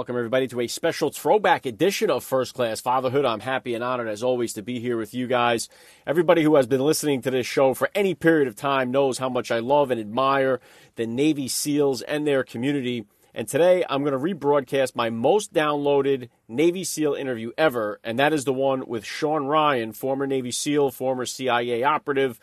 Welcome, everybody, to a special throwback edition of First Class Fatherhood. I'm happy and honored, as always, to be here with you guys. Everybody who has been listening to this show for any period of time knows how much I love and admire the Navy SEALs and their community. And today I'm going to rebroadcast my most downloaded Navy SEAL interview ever, and that is the one with Shawn Ryan, former Navy SEAL, former CIA operative.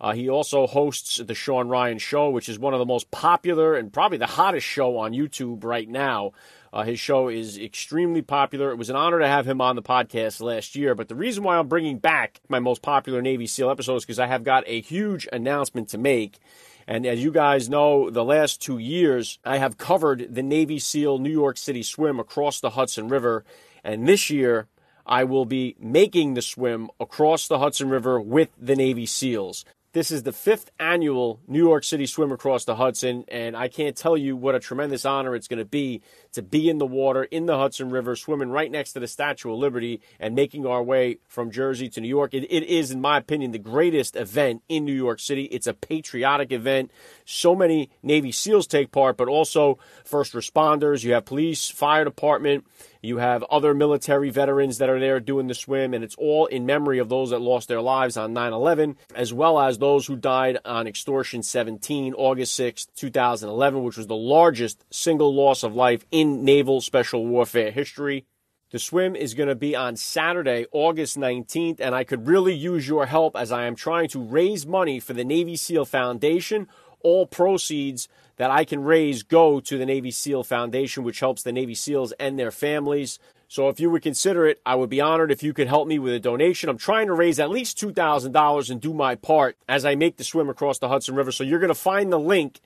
Uh, he also hosts the Shawn Ryan Show, which is one of the most popular and probably the hottest show on YouTube right now. Uh, his show is extremely popular. It was an honor to have him on the podcast last year. But the reason why I'm bringing back my most popular Navy SEAL episode is because I have got a huge announcement to make. And as you guys know, the last two years, I have covered the Navy SEAL New York City swim across the Hudson River. And this year, I will be making the swim across the Hudson River with the Navy SEALs. This is the fifth annual New York City Swim Across the Hudson, and I can't tell you what a tremendous honor it's going to be to be in the water in the Hudson River, swimming right next to the Statue of Liberty and making our way from Jersey to New York. it, it is, in my opinion, the greatest event in New York City. It's a patriotic event. So many Navy SEALs take part, but also first responders. You have police, fire department. You have other military veterans that are there doing the swim, and it's all in memory of those that lost their lives on 9 11, as well as those who died on Extortion 17, August 6, 2011, which was the largest single loss of life in naval special warfare history. The swim is going to be on Saturday, August 19th, and I could really use your help as I am trying to raise money for the Navy SEAL Foundation. All proceeds that I can raise go to the Navy SEAL Foundation, which helps the Navy SEALs and their families. So if you would consider it, I would be honored if you could help me with a donation. I'm trying to raise at least $2,000 and do my part as I make the swim across the Hudson River. So you're going to find the link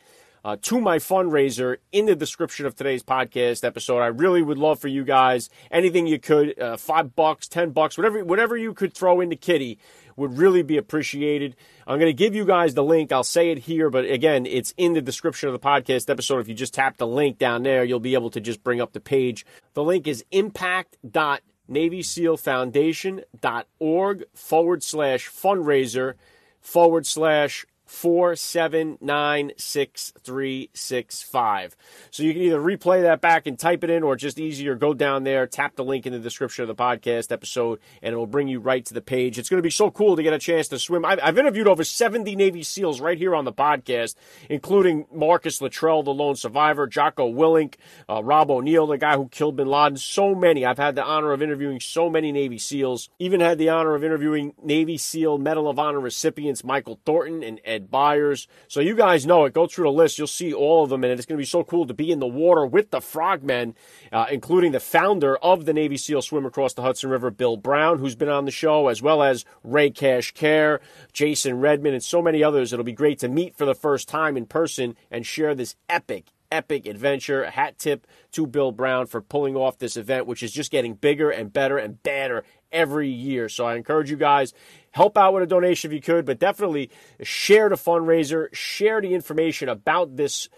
uh, to my fundraiser in the description of today's podcast episode. I really would love for you guys anything you could, uh, five bucks, ten bucks, whatever, whatever you could throw into Kitty would really be appreciated. I'm going to give you guys the link. I'll say it here, but again, it's in the description of the podcast episode. If you just tap the link down there, you'll be able to just bring up the page. The link is impact.navysealfoundation.org forward slash fundraiser forward slash four seven nine six three six five. So you can either replay that back and type it in, or just easier go down there, tap the link in the description of the podcast episode, and it will bring you right to the page. It's going to be so cool to get a chance to swim. I've, I've interviewed over seventy Navy SEALs right here on the podcast, including Marcus Luttrell, the lone survivor, Jocko Willink, uh, Rob O'Neill, the guy who killed Bin Laden. So many. I've had the honor of interviewing so many Navy SEALs. Even had the honor of interviewing Navy SEAL Medal of Honor recipients Michael Thornton and Ed Byers. So you guys know it. Go through the list. You'll see all of them, and it's going to be so cool to be in the water with the frogmen, uh, including the founder of the Navy SEAL Swim Across the Hudson River, Bill Brown, who's been on the show, as well as Ray Cash Care, Jason Redman, and so many others. It'll be great to meet for the first time in person and share this epic, epic adventure. A hat tip to Bill Brown for pulling off this event, which is just getting bigger and better and better every year. So I encourage you guys, help out with a donation if you could, but definitely share the fundraiser, share the information about this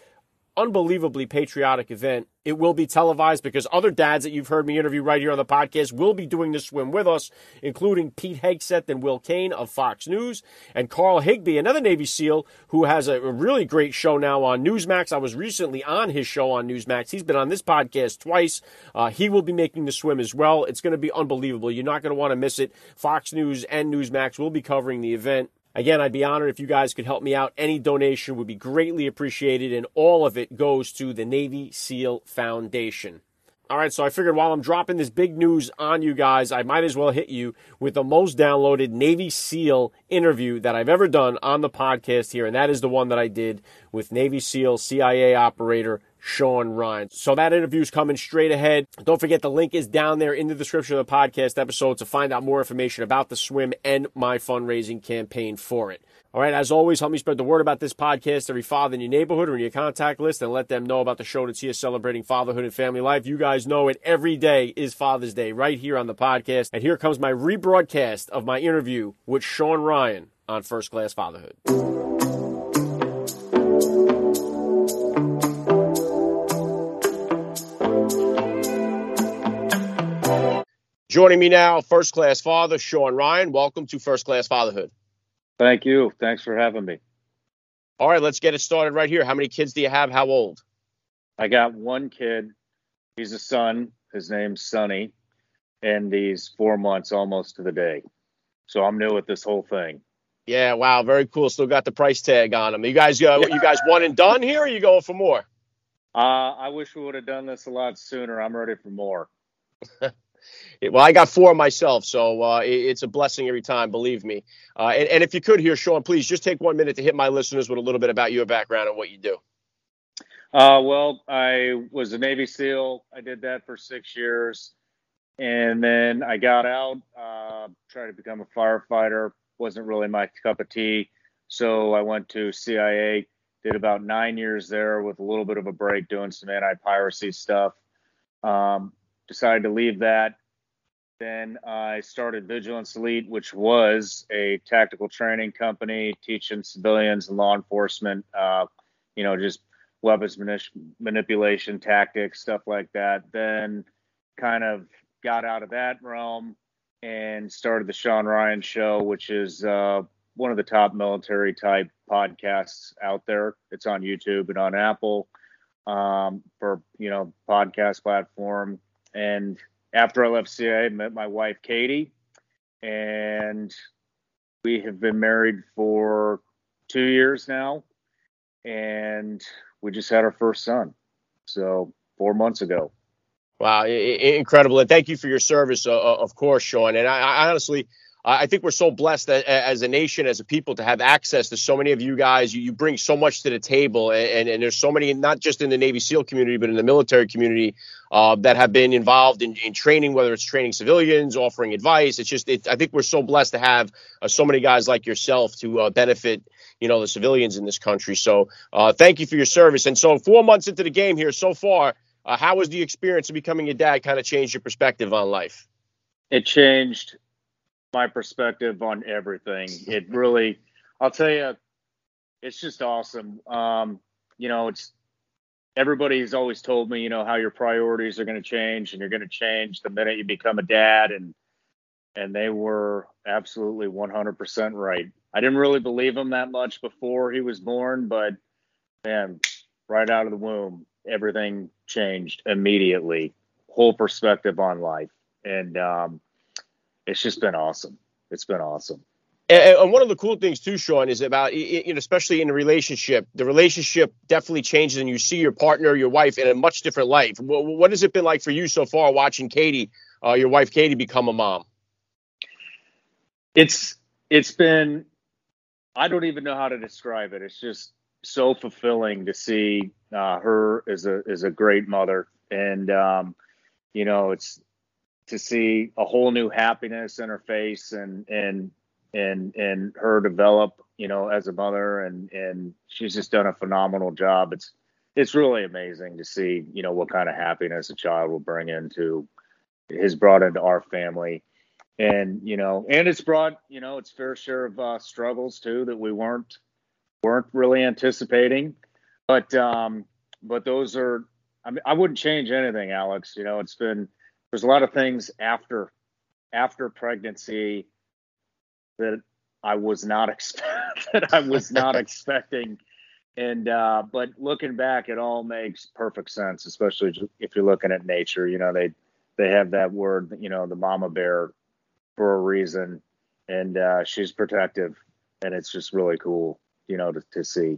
unbelievably patriotic event. It will be televised because other dads that you've heard me interview right here on the podcast will be doing this swim with us, including Pete Hegseth and Will Cain of Fox News, and Carl Higbie, another Navy SEAL who has a really great show now on Newsmax. I was recently on his show on Newsmax. He's been on this podcast twice. Uh, he will be making the swim as well. It's going to be unbelievable. You're not going to want to miss it. Fox News and Newsmax will be covering the event. Again, I'd be honored if you guys could help me out. Any donation would be greatly appreciated, and all of it goes to the Navy SEAL Foundation. All right, so I figured while I'm dropping this big news on you guys, I might as well hit you with the most downloaded Navy SEAL interview that I've ever done on the podcast here, and that is the one that I did with Navy SEAL CIA operator Shawn Ryan. So that interview is coming straight ahead. Don't forget the link is down there in the description of the podcast episode to find out more information about the swim and my fundraising campaign for it. All right, as always, help me spread the word about this podcast every father in your neighborhood or in your contact list and let them know about the show that's here celebrating fatherhood and family life. You guys know it. Every day is Father's Day right here on the podcast. And here comes my rebroadcast of my interview with Shawn Ryan on First Class Fatherhood. Joining me now, First Class Father Shawn Ryan. Welcome to First Class Fatherhood. Thank you. Thanks for having me. All right, let's get it started right here. How many kids do you have? How old? I got one kid. He's a son. His name's Sonny, and he's four months almost to the day. So I'm new at this whole thing. Yeah, wow, very cool. Still got the price tag on him. You guys, uh, you guys one and done here, or are you going for more? Uh, I wish we would have done this a lot sooner. I'm ready for more. well, I got four myself, so uh, it's a blessing every time, believe me. Uh, and, and, if you could here, Shawn, please just take one minute to hit my listeners with a little bit about your background and what you do. Uh, well, I was a Navy SEAL. I did that for six years. And then I got out, uh, tried to become a firefighter. Wasn't really my cup of tea. So I went to CIA, did about nine years there with a little bit of a break doing some anti piracy stuff. Um, decided to leave that. Then I started Vigilance Elite, which was a tactical training company teaching civilians and law enforcement, uh, you know, just weapons manipulation tactics, stuff like that. Then kind of got out of that realm and started the Shawn Ryan Show, which is uh, one of the top military type podcasts out there. It's on YouTube and on Apple um, for you know podcast platform. And after I left CIA, I met my wife Katie, and we have been married for two years now, and we just had our first son, so four months ago. Wow, incredible! And thank you for your service, uh, uh, of course, Shawn. And I, I honestly, I think we're so blessed as a nation, as a people, to have access to so many of you guys. You, you bring so much to the table, and, and, there's so many, not just in the Navy SEAL community, but in the military community, uh, that have been involved in, in, training, whether it's training civilians, offering advice. It's just, it, I think we're so blessed to have uh, so many guys like yourself to uh, benefit, you know, the civilians in this country. So, uh, thank you for your service. And so, four months into the game here so far, uh, how has the experience of becoming a dad? Kind of changed your perspective on life? It changed my perspective on everything. It really, I'll tell you, it's just awesome. Um, you know, it's everybody's always told me, you know, how your priorities are going to change and you're going to change the minute you become a dad. And, and they were absolutely 100% right. I didn't really believe him that much before he was born, but man, right out of the womb, everything changed immediately. Whole perspective on life. And, um, it's just been awesome. It's been awesome. And, one of the cool things too, Shawn, is about you know, especially in a relationship, the relationship definitely changes, and you see your partner, your wife, in a much different life. What, has it been like for you so far, watching Katie, uh, your wife Katie, become a mom? It's it's been, I don't even know how to describe it. It's just so fulfilling to see uh, her as a as a great mother, and um, you know, it's to see a whole new happiness in her face and and and and her develop you know as a mother. And and she's just done a phenomenal job. It's it's really amazing to see you know what kind of happiness a child will bring into has brought into our family. And you know and it's brought you know its fair share of uh, struggles too that we weren't weren't really anticipating. But um but those are i mean i wouldn't change anything alex. You know it's been there's a lot of things after after pregnancy that I was not expect that I was not expecting. And uh, but looking back, it all makes perfect sense, especially if you're looking at nature. You know, they they have that word, you know, the mama bear for a reason, and uh, she's protective, and it's just really cool, you know, to, to see.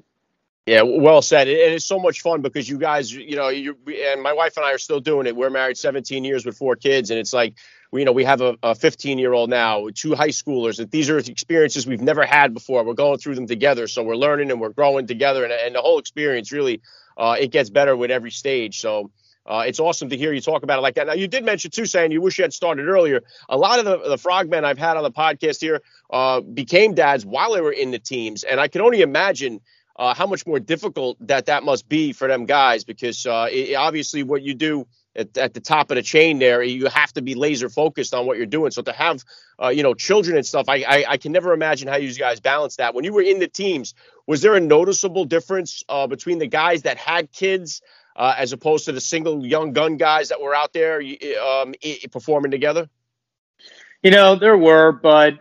Yeah, well said. And it's so much fun because you guys, you know, you and my wife and I are still doing it. We're married 17 years with four kids, and it's like, we, you know, we have a 15 year old now, two high schoolers. And these are experiences we've never had before. We're going through them together, so we're learning and we're growing together, and, and the whole experience really uh, it gets better with every stage. So uh, it's awesome to hear you talk about it like that. Now, you did mention too, saying you wish you had started earlier. A lot of the, the frogmen I've had on the podcast here uh, became dads while they were in the teams, and I can only imagine uh, how much more difficult that that must be for them guys because uh, it, obviously what you do at, at, the top of the chain there, you have to be laser focused on what you're doing. So to have uh, you know children and stuff, I, I, I can never imagine how you guys balance that. When you were in the teams, was there a noticeable difference uh, between the guys that had kids? uh, as opposed to the single young gun guys that were out there um, performing together? You know, there were, but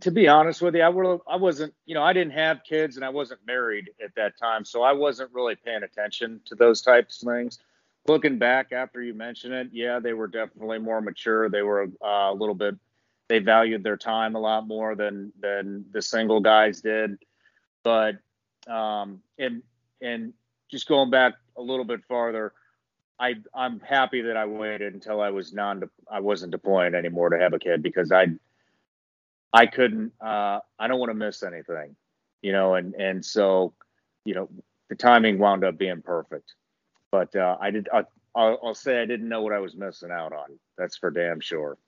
to be honest with you, I, I wasn't, you know, I didn't have kids and I wasn't married at that time, so I wasn't really paying attention to those types of things. Looking back after you mention it, yeah, they were definitely more mature. They were uh, a little bit, they valued their time a lot more than than the single guys did. But um, and and just going back a little bit farther, I I'm happy that I waited until I was non I wasn't deploying anymore to have a kid because I I couldn't uh, I don't want to miss anything, you know, and and so you know the timing wound up being perfect, but uh, I did I, I'll, I'll say I didn't know what I was missing out on. That's for damn sure.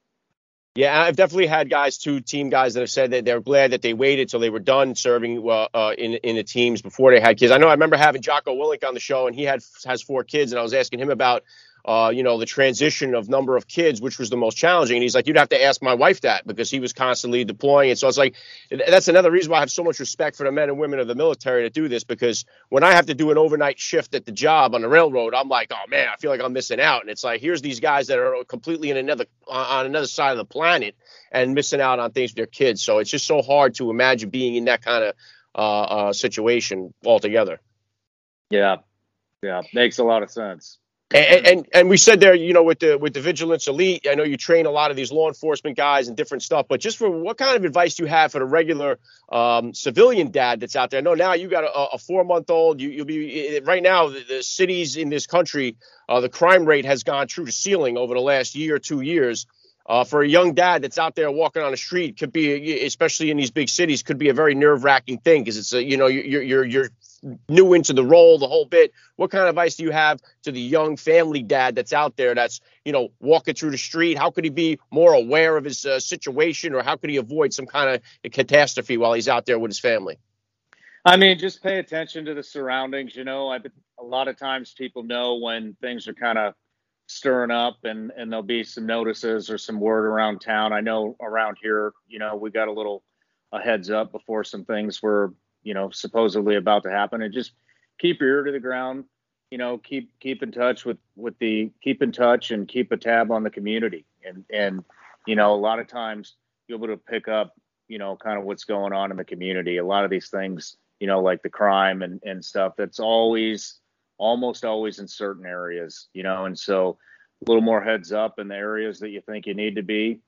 Yeah, I've definitely had guys, two team guys, that have said that they're glad that they waited till they were done serving uh, in in the teams before they had kids. I know I remember having Jocko Willink on the show, and he had has four kids, and I was asking him about uh, you know, the transition of number of kids, which was the most challenging. And he's like, you'd have to ask my wife that because he was constantly deploying. And so it's like, that's another reason why I have so much respect for the men and women of the military to do this because when I have to do an overnight shift at the job on the railroad, I'm like, oh man, I feel like I'm missing out. And it's like, here's these guys that are completely in another, on another side of the planet and missing out on things with their kids. So it's just so hard to imagine being in that kind of uh, uh, situation altogether. Yeah. Yeah. Makes a lot of sense. And, and, and we said there, you know, with the with the vigilance elite, I know you train a lot of these law enforcement guys and different stuff. But just for what kind of advice do you have for the regular um, civilian dad that's out there? I know now you got a, a four month old. You, will be right now the, the, cities in this country, uh, the crime rate has gone through the ceiling over the last year or two years. Uh, for a young dad that's out there walking on the street, could be, especially in these big cities, could be a very nerve wracking thing because it's a, you know, you're you're you're new into the role, the whole bit. What kind of advice do you have to the young family dad that's out there that's, you know, walking through the street? How could he be more aware of his uh, situation or how could he avoid some kind of catastrophe while he's out there with his family? I mean, just pay attention to the surroundings. You know, I, a lot of times people know when things are kind of stirring up and, and there'll be some notices or some word around town. I know around here, you know, we got a little a heads up before some things were you know supposedly about to happen. And just keep your ear to the ground you know keep keep in touch with with the keep in touch and keep a tab on the community. And and you know a lot of times you'll be able to pick up you know kind of what's going on in the community. A lot of these things you know like the crime and and stuff that's always almost always in certain areas you know and so a little more heads up in the areas that you think you need to be.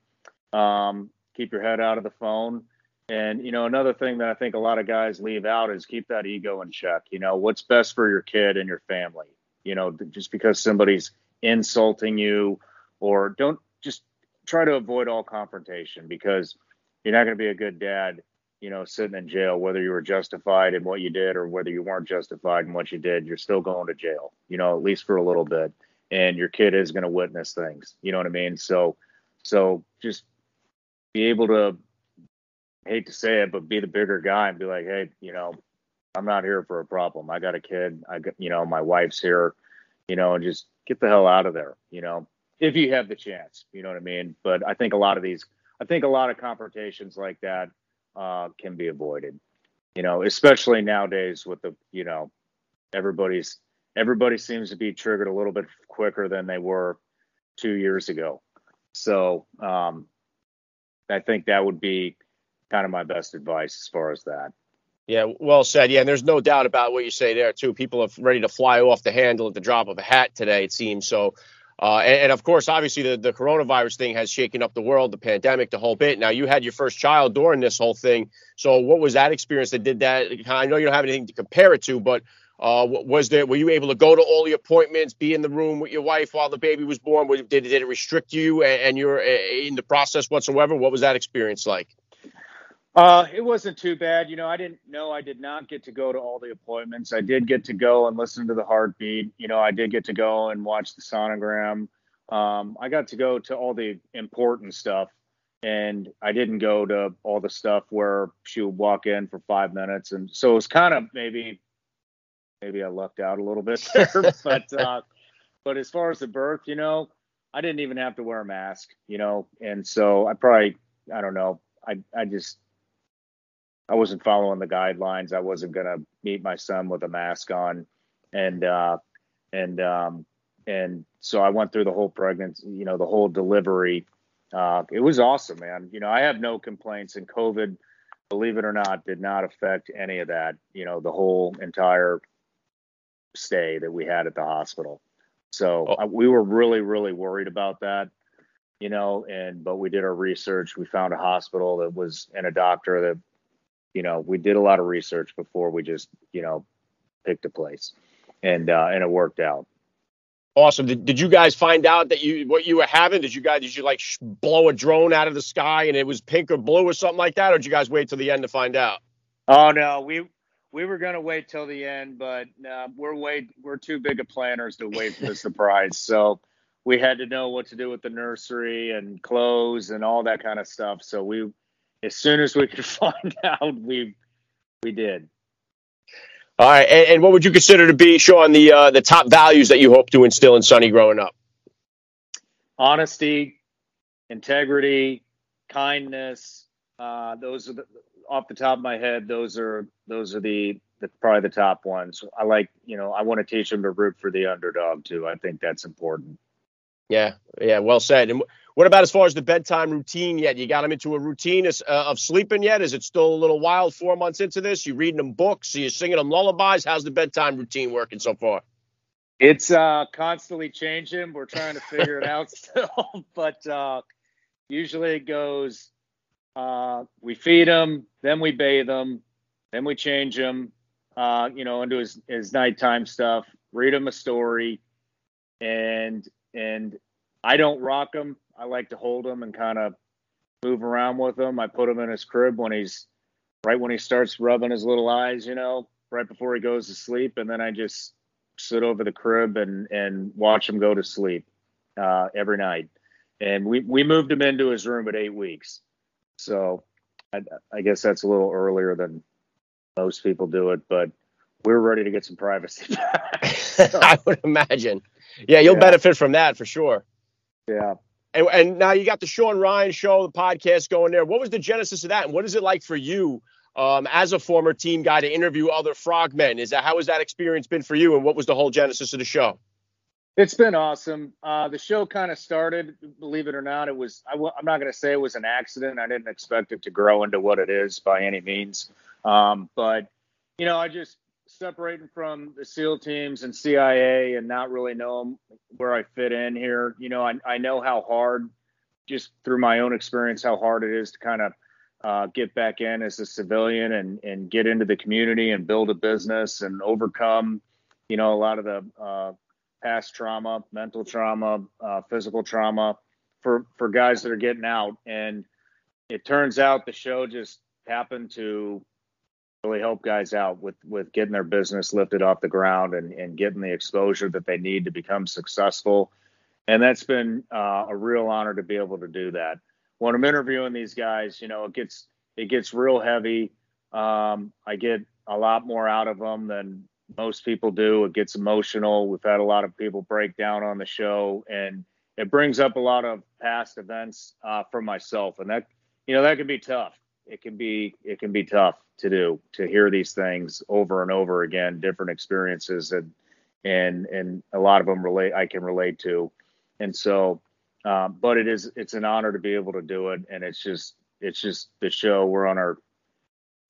Um, keep your head out of the phone and you know, another thing that I think a lot of guys leave out is keep that ego in check. You know, what's best for your kid and your family. You know, just because somebody's insulting you, or don't just try to avoid all confrontation because you're not going to be a good dad. You know, sitting in jail, whether you were justified in what you did or whether you weren't justified in what you did, you're still going to jail. You know, at least for a little bit, and your kid is going to witness things. You know what I mean? So, so just be able to hate to say it, but be the bigger guy and be like, hey, you know, I'm not here for a problem. I got a kid. I got, you know, my wife's here, you know, and just get the hell out of there, you know, if you have the chance, you know what I mean? But I think a lot of these, I think a lot of confrontations like that uh, can be avoided, you know, especially nowadays with the, you know, everybody's, everybody seems to be triggered a little bit quicker than they were two years ago. So um, I think that would be, kind of my best advice as far as that. Yeah, well said. Yeah, and there's no doubt about what you say there too. People are ready to fly off the handle at the drop of a hat today. It seems so. Uh, and, and, of course, obviously, the, the coronavirus thing has shaken up the world, the pandemic, the whole bit. Now, you had your first child during this whole thing. So, what was that experience that did that? I know you don't have anything to compare it to, but uh, was there? Were you able to go to all the appointments, be in the room with your wife while the baby was born? Did, did it restrict you and, and you're uh, in the process whatsoever? What was that experience like? Uh, it wasn't too bad. You know, I didn't know I did not get to go to all the appointments. I did get to go and listen to the heartbeat. You know, I did get to go and watch the sonogram. Um, I got to go to all the important stuff, and I didn't go to all the stuff where she would walk in for five minutes, and so it was kind of maybe, maybe I lucked out a little bit there. but uh, but as far as the birth, you know, I didn't even have to wear a mask. You know, and so I probably I don't know. I I just I wasn't following the guidelines. I wasn't gonna meet my son with a mask on, and uh, and um, and so I went through the whole pregnancy, you know, the whole delivery. Uh, it was awesome, man. You know, I have no complaints, and COVID, believe it or not, did not affect any of that. You know, the whole entire stay that we had at the hospital. So oh. I, we were really, really worried about that. You know, and but we did our research. We found a hospital that was and a doctor that you know, we did a lot of research before we just, you know, picked a place, and uh, and it worked out. Awesome. Did, did you guys find out that you what you were having? Did you guys did you like sh- blow a drone out of the sky and it was pink or blue or something like that, or did you guys wait till the end to find out? Oh no, we we were gonna wait till the end, but uh, we're wait we're too big of planners to wait for the surprise. So we had to know what to do with the nursery and clothes and all that kind of stuff. So we as soon as we could find out, we we did. All right, and, and what would you consider to be, Shawn, the uh, the top values that you hope to instill in Sonny growing up? Honesty, integrity, kindness. Uh, those are the, off the top of my head. Those are those are the, the probably the top ones. I like, you know, I want to teach them to root for the underdog too. I think that's important. Yeah, yeah, well said. And what about as far as the bedtime routine yet? You got them into a routine of, uh, of sleeping yet? Is it still a little wild four months into this? You reading them books? Are you singing them lullabies? How's the bedtime routine working so far? It's uh, constantly changing. We're trying to figure it out still, but uh, usually it goes. Uh, we feed him, then we bathe him, then we change him. Uh, you know, into his his nighttime stuff. Read him a story, and and I don't rock him. I like to hold him and kind of move around with him. I put him in his crib when he's right when he starts rubbing his little eyes, you know, right before he goes to sleep, and then I just sit over the crib and and watch him go to sleep uh, every night. And we we moved him into his room at eight weeks, so I, I guess that's a little earlier than most people do it, but we're ready to get some privacy back. I would imagine. Yeah, you'll yeah. benefit from that for sure. Yeah. And, and now you got the Shawn Ryan show, the podcast going there. What was the genesis of that, and what is it like for you um, as a former team guy to interview other frogmen? Is that how has that experience been for you, and what was the whole genesis of the show? It's been awesome. Uh, the show kind of started, believe it or not, it was. I w- I'm not going to say it was an accident. I didn't expect it to grow into what it is by any means. Um, but you know, I just separating from the SEAL teams and CIA and not really knowing where I fit in here. You know, I, I know how hard, just through my own experience, how hard it is to kind of uh, get back in as a civilian and, and get into the community and build a business and overcome, you know, a lot of the uh, past trauma, mental trauma, uh, physical trauma for, for guys that are getting out. And it turns out the show just happened to really help guys out with with getting their business lifted off the ground and, and getting the exposure that they need to become successful. And that's been uh, a real honor to be able to do that. When I'm interviewing these guys, you know, it gets it gets real heavy. Um, I get a lot more out of them than most people do. It gets emotional. We've had a lot of people break down on the show, and it brings up a lot of past events uh, for myself, and that you know that can be tough it can be it can be tough to do to hear these things over and over again, different experiences, and and and a lot of them relate I can relate to, and so, um, but it is it's an honor to be able to do it, and it's just it's just the show. We're on our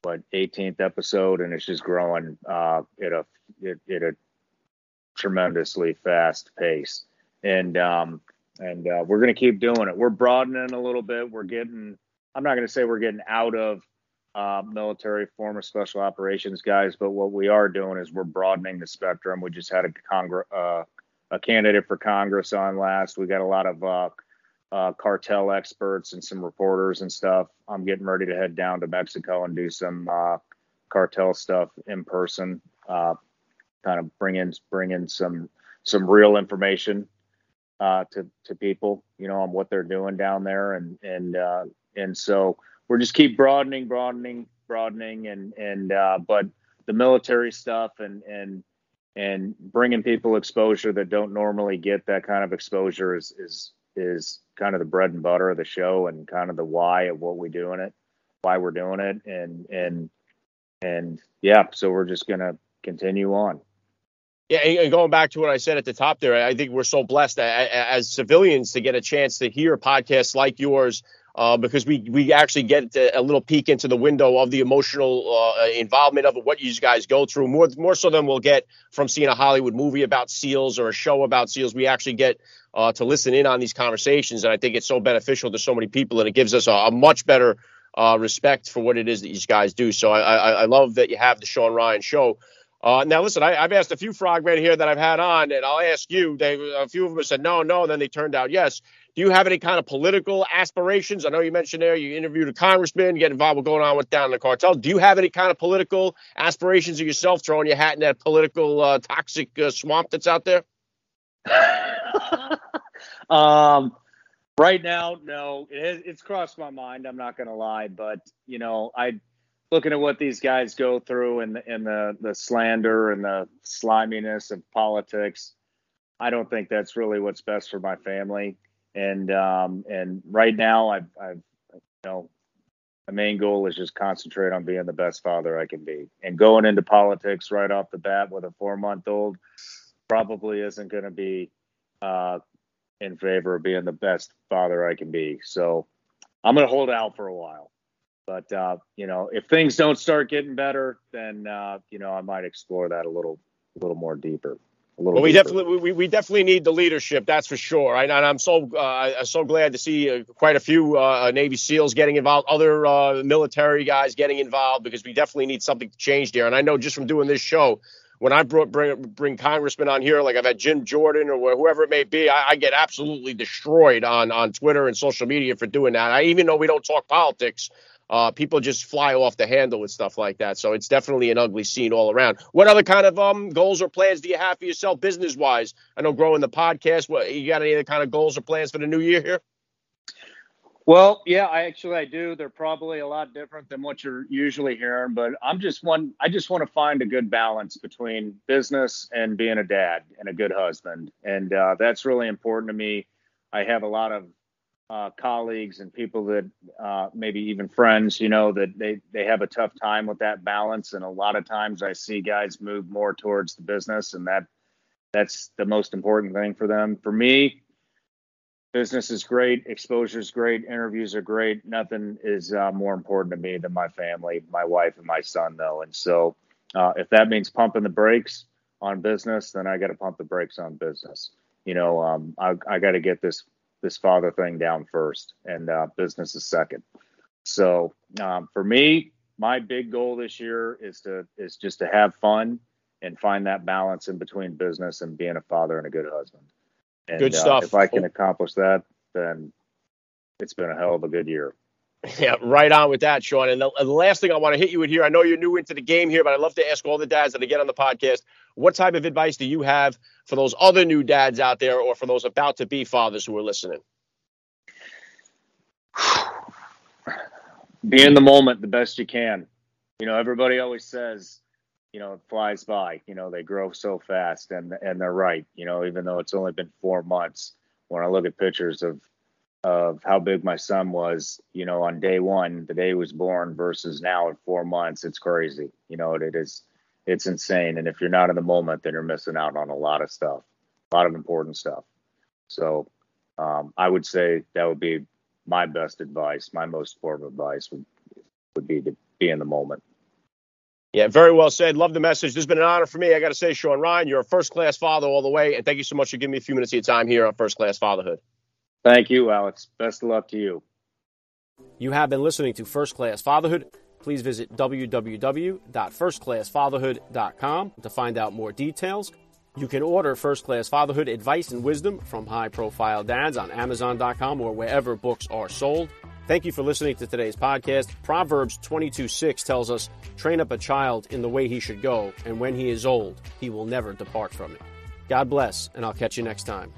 what 18th episode, and it's just growing uh, at a at, a tremendously fast pace, and um, and uh, we're gonna keep doing it. We're broadening a little bit. We're getting I'm not going to say we're getting out of uh, military, former special operations guys, but what we are doing is we're broadening the spectrum. We just had a uh, a candidate for Congress on last. We got a lot of uh, uh, cartel experts and some reporters and stuff. I'm getting ready to head down to Mexico and do some uh, cartel stuff in person. Uh, kind of bring in bring in some some real information uh, to to people, you know, on what they're doing down there, and and uh, and so we're just keep broadening, broadening, broadening, and and uh, but the military stuff and and and bringing people exposure that don't normally get that kind of exposure is is is kind of the bread and butter of the show and kind of the why of what we're doing it, why we're doing it, and and and yeah, so we're just gonna continue on. Yeah, and going back to what I said at the top there, I think we're so blessed as civilians to get a chance to hear podcasts like yours uh, because we we actually get a little peek into the window of the emotional uh, involvement of what you guys go through more more so than we'll get from seeing a Hollywood movie about seals or a show about seals. We actually get uh, to listen in on these conversations, and I think it's so beneficial to so many people, and it gives us a, a much better uh, respect for what it is that these guys do. So I, I, I love that you have the Shawn Ryan show. Uh, now, listen, I, have asked a few frogmen here that I've had on, and I'll ask you. They, a few of them said no, no, and then they turned out yes. Do you have any kind of political aspirations? I know you mentioned there you interviewed a congressman, get involved with going on with down in the cartel. Do you have any kind of political aspirations of yourself, throwing your hat in that political uh, toxic uh, swamp that's out there? um, right now, no. It has, it's crossed my mind. I'm not going to lie, but you know, I looking at what these guys go through and the, and the the slander and the sliminess of politics, I don't think that's really what's best for my family. And um, and right now, I've, I've you know my main goal is just concentrate on being the best father I can be. And going into politics right off the bat with a four month old probably isn't going to be uh, in favor of being the best father I can be. So I'm going to hold out for a while. But uh, you know, if things don't start getting better, then uh, you know I might explore that a little, a little more deeper. Well, we definitely we, we definitely need the leadership. That's for sure. I, and I'm so uh, so glad to see uh, quite a few uh, Navy SEALs getting involved, other uh, military guys getting involved because we definitely need something to change there. And I know just from doing this show, when I brought bring bring congressmen on here, like I've had Jim Jordan or whoever it may be, I, I, get absolutely destroyed on on Twitter and social media for doing that. I even though we don't talk politics, uh, people just fly off the handle with stuff like that. So it's definitely an ugly scene all around. What other kind of um, goals or plans do you have for yourself business wise? I know growing the podcast. What you got any other kind of goals or plans for the new year here? Well, yeah, I actually I do. They're probably a lot different than what you're usually hearing, but I'm just one. I just want to find a good balance between business and being a dad and a good husband, and uh, that's really important to me. I have a lot of uh, colleagues and people that uh, maybe even friends, you know, that they they have a tough time with that balance. And a lot of times I see guys move more towards the business, and that that's the most important thing for them. For me, business is great, exposure is great, interviews are great. Nothing is uh, more important to me than my family, my wife, and my son, though. And so, uh, if that means pumping the brakes on business, then I got to pump the brakes on business. You know, um, I, I got to get this this father thing down first, and uh, business is second. So um, for me, my big goal this year is to is just to have fun and find that balance in between business and being a father and a good husband. And, good stuff. Uh, if I can accomplish that, then it's been a hell of a good year. Yeah, right on with that, Shawn. And the, the, last thing I want to hit you with here, I know you're new into the game here, but I'd love to ask all the dads that I get on the podcast, what type of advice do you have for those other new dads out there or for those about to be fathers who are listening? Be in the moment the best you can. You know, everybody always says, you know, it flies by. You know, they grow so fast, and and they're right. You know, even though it's only been four months, when I look at pictures of of how big my son was, you know, on day one, the day he was born versus now at four months, it's crazy. You know, it, it is, it's insane. And if you're not in the moment, then you're missing out on a lot of stuff, a lot of important stuff. So um, I would say that would be my best advice. My most important advice would would be to be in the moment. Yeah, very well said. Love the message. This has been an honor for me. I got to say, Shawn Ryan, you're a first class father all the way. And thank you so much for giving me a few minutes of your time here on First Class Fatherhood. Thank you, Alex. Best of luck to you. You have been listening to First Class Fatherhood. Please visit www.firstclassfatherhood.com to find out more details. You can order First Class Fatherhood Advice and Wisdom from High Profile Dads on Amazon.com or wherever books are sold. Thank you for listening to today's podcast. Proverbs 22 6 tells us, Train up a child in the way he should go, and when he is old, he will never depart from it. God bless, and I'll catch you next time.